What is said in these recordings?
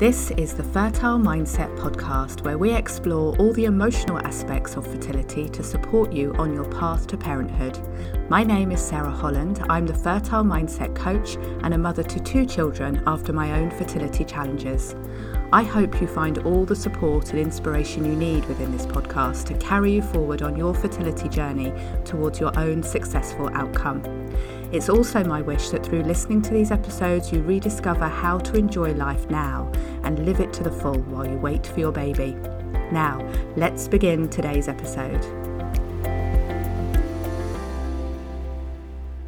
This is the Fertile Mindset podcast, where we explore all the emotional aspects of fertility to support you on your path to parenthood. My name is Sarah Holland. I'm the Fertile Mindset coach and a mother to two children after my own fertility challenges. I hope you find all the support and inspiration you need within this podcast to carry you forward on your fertility journey towards your own successful outcome. It's also my wish that through listening to these episodes, you rediscover how to enjoy life now and live it to the full while you wait for your baby. Now, let's begin today's episode.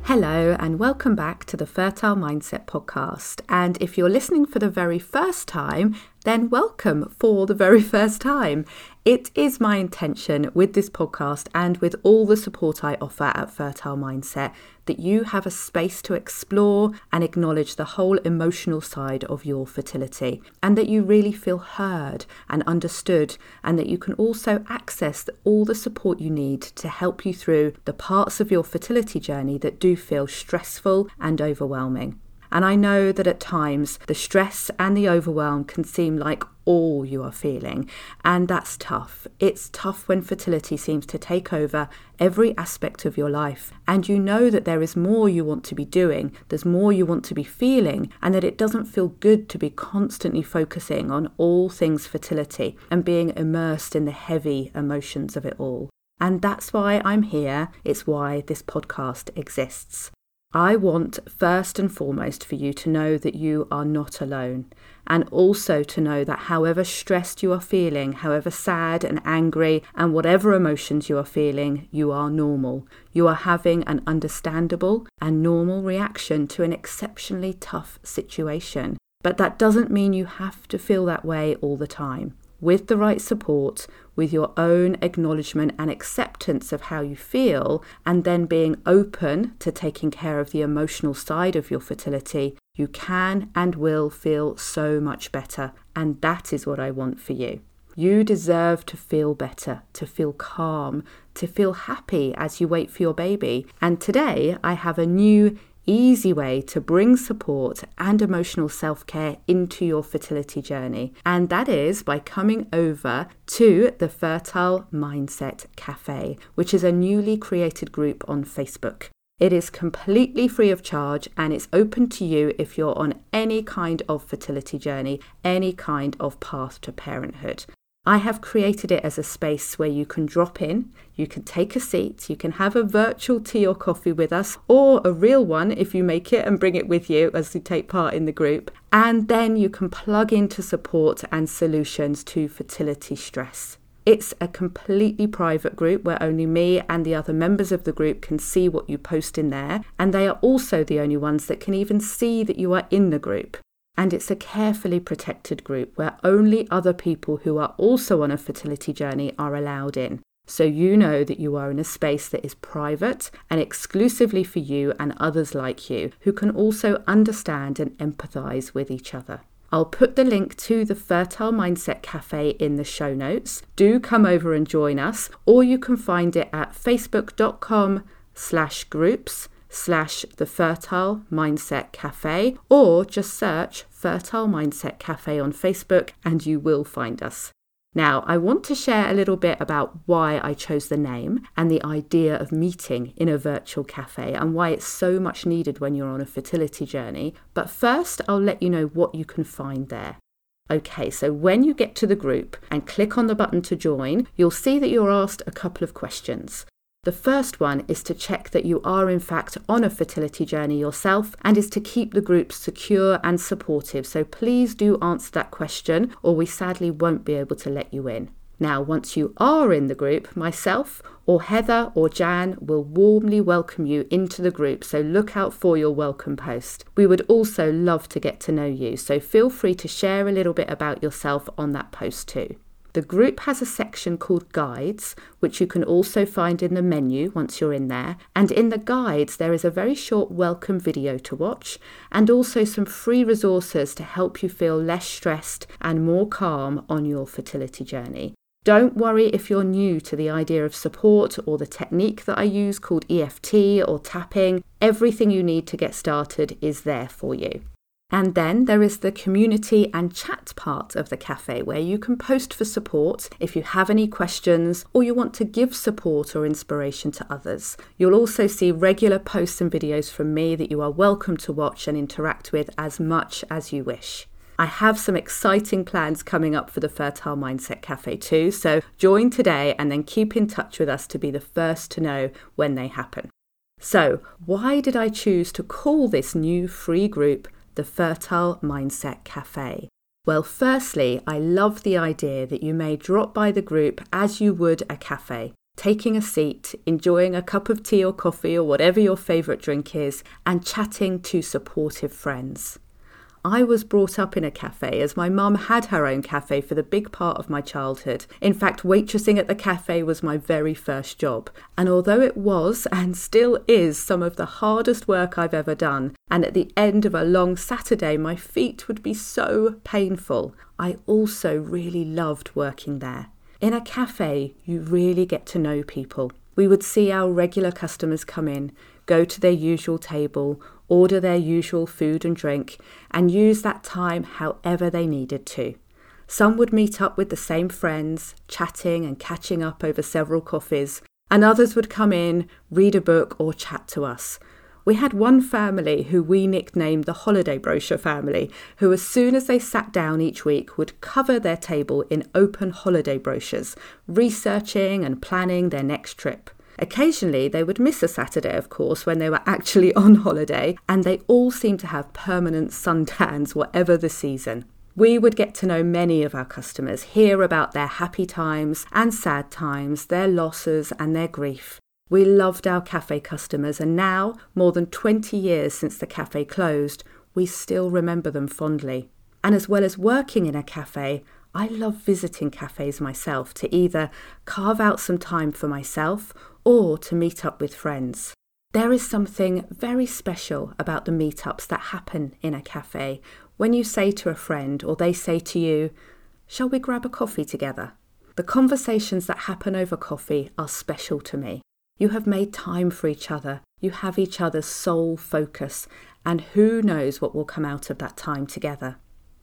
Hello, and welcome back to the Fertile Mindset podcast. And if you're listening for the very first time, then welcome for the very first time. It is my intention with this podcast and with all the support I offer at Fertile Mindset that you have a space to explore and acknowledge the whole emotional side of your fertility, and that you really feel heard and understood, and that you can also access all the support you need to help you through the parts of your fertility journey that do feel stressful and overwhelming. And I know that at times the stress and the overwhelm can seem like all you are feeling, and that's tough. It's tough when fertility seems to take over every aspect of your life, and you know that there is more you want to be doing, there's more you want to be feeling, and that it doesn't feel good to be constantly focusing on all things fertility and being immersed in the heavy emotions of it all. And that's why I'm here. It's why this podcast exists. I want first and foremost for you to know that you are not alone, and also to know that however stressed you are feeling, however sad and angry, and whatever emotions you are feeling, you are normal. You are having an understandable and normal reaction to an exceptionally tough situation. But that doesn't mean you have to feel that way all the time with the right support, with your own acknowledgement and acceptance of how you feel, and then being open to taking care of the emotional side of your fertility, you can and will feel so much better. And that is what I want for you. You deserve to feel better, to feel calm, to feel happy as you wait for your baby. And today I have a new easy way to bring support and emotional self care into your fertility journey. And that is by coming over to the Fertile Mindset Cafe, which is a newly created group on Facebook. It is completely free of charge and it's open to you if you're on any kind of fertility journey, any kind of path to parenthood. I have created it as a space where you can drop in, you can take a seat, you can have a virtual tea or coffee with us, or a real one if you make it and bring it with you as you take part in the group. And then you can plug into support and solutions to fertility stress. It's a completely private group where only me and the other members of the group can see what you post in there, and they are also the only ones that can even see that you are in the group and it's a carefully protected group where only other people who are also on a fertility journey are allowed in. So you know that you are in a space that is private and exclusively for you and others like you who can also understand and empathize with each other. I'll put the link to the Fertile Mindset Cafe in the show notes. Do come over and join us, or you can find it at facebook.com slash groups slash the Fertile Mindset Cafe or just search Fertile Mindset Cafe on Facebook and you will find us. Now, I want to share a little bit about why I chose the name and the idea of meeting in a virtual cafe and why it's so much needed when you're on a fertility journey. But first, I'll let you know what you can find there. Okay, so when you get to the group and click on the button to join, you'll see that you're asked a couple of questions. The first one is to check that you are in fact on a fertility journey yourself and is to keep the group secure and supportive. So please do answer that question or we sadly won't be able to let you in. Now, once you are in the group, myself or Heather or Jan will warmly welcome you into the group, so look out for your welcome post. We would also love to get to know you, so feel free to share a little bit about yourself on that post too. The group has a section called Guides, which you can also find in the menu once you're in there. And in the guides, there is a very short welcome video to watch and also some free resources to help you feel less stressed and more calm on your fertility journey. Don't worry if you're new to the idea of support or the technique that I use called EFT or tapping. Everything you need to get started is there for you. And then there is the community and chat part of the cafe where you can post for support if you have any questions or you want to give support or inspiration to others. You'll also see regular posts and videos from me that you are welcome to watch and interact with as much as you wish. I have some exciting plans coming up for the Fertile Mindset Cafe too, so join today and then keep in touch with us to be the first to know when they happen. So, why did I choose to call this new free group the Fertile Mindset Cafe? Well, firstly, I love the idea that you may drop by the group as you would a cafe, taking a seat, enjoying a cup of tea or coffee or whatever your favourite drink is, and chatting to supportive friends. I was brought up in a cafe as my mum had her own cafe for the big part of my childhood. In fact, waitressing at the cafe was my very first job. And although it was and still is some of the hardest work I've ever done, and at the end of a long Saturday my feet would be so painful, I also really loved working there. In a cafe, you really get to know people. We would see our regular customers come in, go to their usual table, order their usual food and drink, and use that time however they needed to. Some would meet up with the same friends, chatting and catching up over several coffees, and others would come in, read a book, or chat to us. We had one family who we nicknamed the holiday brochure family, who, as soon as they sat down each week, would cover their table in open holiday brochures, researching and planning their next trip. Occasionally, they would miss a Saturday, of course, when they were actually on holiday, and they all seemed to have permanent suntans, whatever the season. We would get to know many of our customers, hear about their happy times and sad times, their losses and their grief. We loved our cafe customers, and now, more than 20 years since the cafe closed, we still remember them fondly. And as well as working in a cafe, I love visiting cafes myself to either carve out some time for myself or to meet up with friends. There is something very special about the meetups that happen in a cafe when you say to a friend or they say to you, Shall we grab a coffee together? The conversations that happen over coffee are special to me. You have made time for each other, you have each other's sole focus, and who knows what will come out of that time together.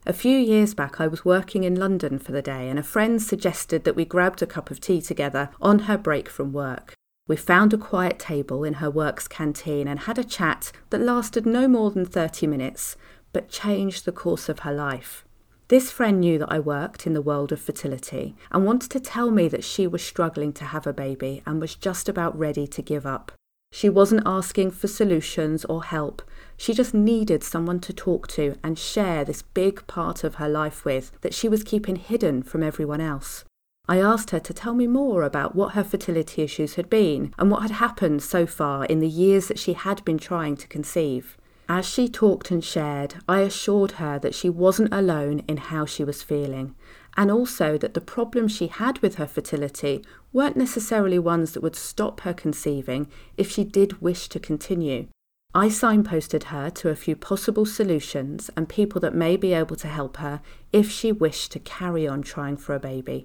A few years back, I was working in London for the day, and a friend suggested that we grabbed a cup of tea together on her break from work. We found a quiet table in her works canteen and had a chat that lasted no more than 30 minutes, but changed the course of her life. This friend knew that I worked in the world of fertility and wanted to tell me that she was struggling to have a baby and was just about ready to give up. She wasn't asking for solutions or help. She just needed someone to talk to and share this big part of her life with that she was keeping hidden from everyone else. I asked her to tell me more about what her fertility issues had been and what had happened so far in the years that she had been trying to conceive. As she talked and shared, I assured her that she wasn't alone in how she was feeling, and also that the problems she had with her fertility weren't necessarily ones that would stop her conceiving if she did wish to continue. I signposted her to a few possible solutions and people that may be able to help her if she wished to carry on trying for a baby.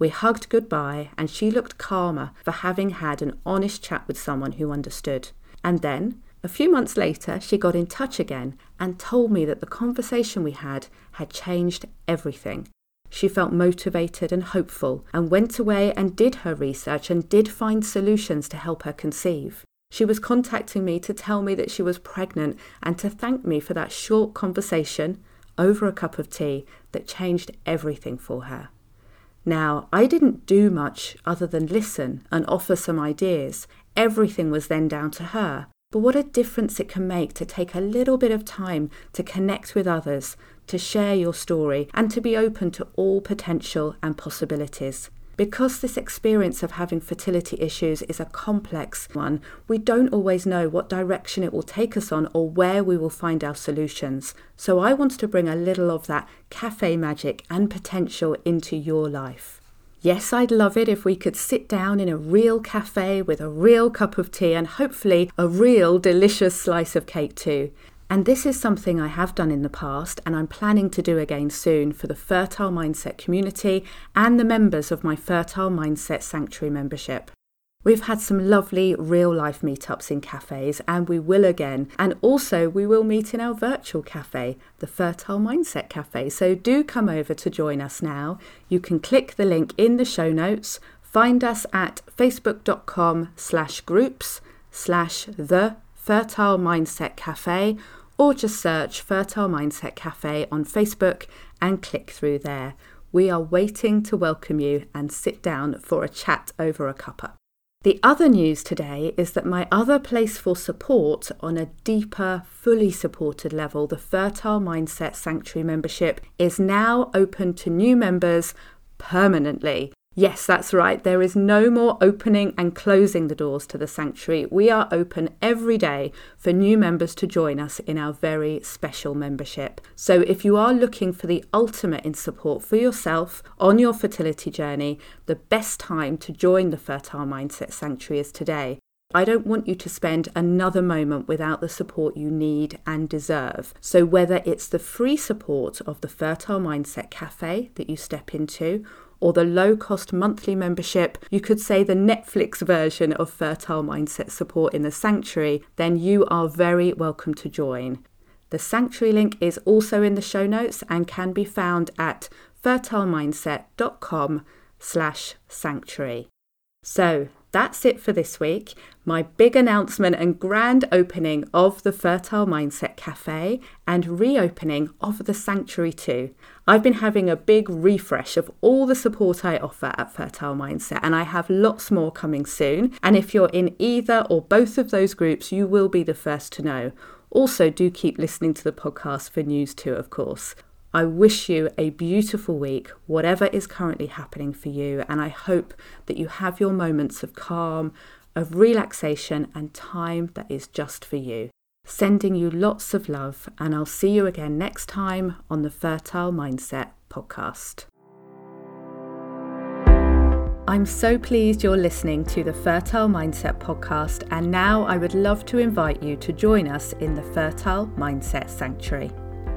We hugged goodbye, and she looked calmer for having had an honest chat with someone who understood. And then, a few months later, she got in touch again and told me that the conversation we had had changed everything. She felt motivated and hopeful and went away and did her research and did find solutions to help her conceive. She was contacting me to tell me that she was pregnant and to thank me for that short conversation over a cup of tea that changed everything for her. Now, I didn't do much other than listen and offer some ideas. Everything was then down to her. But what a difference it can make to take a little bit of time to connect with others, to share your story, and to be open to all potential and possibilities. Because this experience of having fertility issues is a complex one, we don't always know what direction it will take us on or where we will find our solutions. So I want to bring a little of that cafe magic and potential into your life. Yes, I'd love it if we could sit down in a real cafe with a real cup of tea and hopefully a real delicious slice of cake too. And this is something I have done in the past and I'm planning to do again soon for the Fertile Mindset community and the members of my Fertile Mindset Sanctuary membership. We've had some lovely real life meetups in cafes, and we will again. And also, we will meet in our virtual cafe, the Fertile Mindset Cafe. So do come over to join us now. You can click the link in the show notes. Find us at facebook.com slash groups slash the Fertile Mindset Cafe, or just search Fertile Mindset Cafe on Facebook and click through there. We are waiting to welcome you and sit down for a chat over a cuppa. The other news today is that my other place for support on a deeper, fully supported level, the Fertile Mindset Sanctuary membership, is now open to new members permanently. Yes, that's right. There is no more opening and closing the doors to the sanctuary. We are open every day for new members to join us in our very special membership. So, if you are looking for the ultimate in support for yourself on your fertility journey, the best time to join the Fertile Mindset Sanctuary is today. I don't want you to spend another moment without the support you need and deserve. So, whether it's the free support of the Fertile Mindset Cafe that you step into, or the low cost monthly membership, you could say the Netflix version of Fertile Mindset support in the Sanctuary, then you are very welcome to join. The Sanctuary link is also in the show notes and can be found at fertilemindset.com slash sanctuary. So that's it for this week. My big announcement and grand opening of the Fertile Mindset Cafe and reopening of the Sanctuary too. I've been having a big refresh of all the support I offer at Fertile Mindset, and I have lots more coming soon. And if you're in either or both of those groups, you will be the first to know. Also, do keep listening to the podcast for news too, of course. I wish you a beautiful week, whatever is currently happening for you, and I hope that you have your moments of calm, of relaxation, and time that is just for you. Sending you lots of love, and I'll see you again next time on the Fertile Mindset podcast. I'm so pleased you're listening to the Fertile Mindset podcast, and now I would love to invite you to join us in the Fertile Mindset Sanctuary.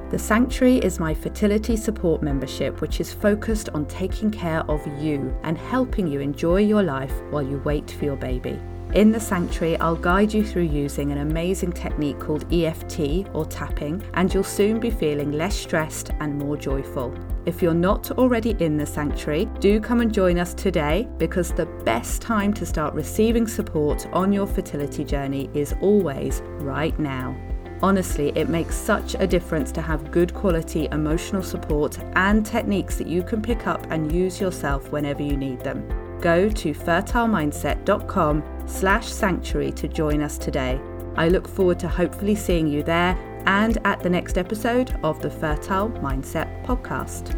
The Sanctuary is my fertility support membership, which is focused on taking care of you and helping you enjoy your life while you wait for your baby. In the sanctuary, I'll guide you through using an amazing technique called EFT or tapping, and you'll soon be feeling less stressed and more joyful. If you're not already in the sanctuary, do come and join us today because the best time to start receiving support on your fertility journey is always right now. Honestly, it makes such a difference to have good quality emotional support and techniques that you can pick up and use yourself whenever you need them. Go to fertilemindset.com slash sanctuary to join us today. I look forward to hopefully seeing you there and at the next episode of the Fertile Mindset podcast.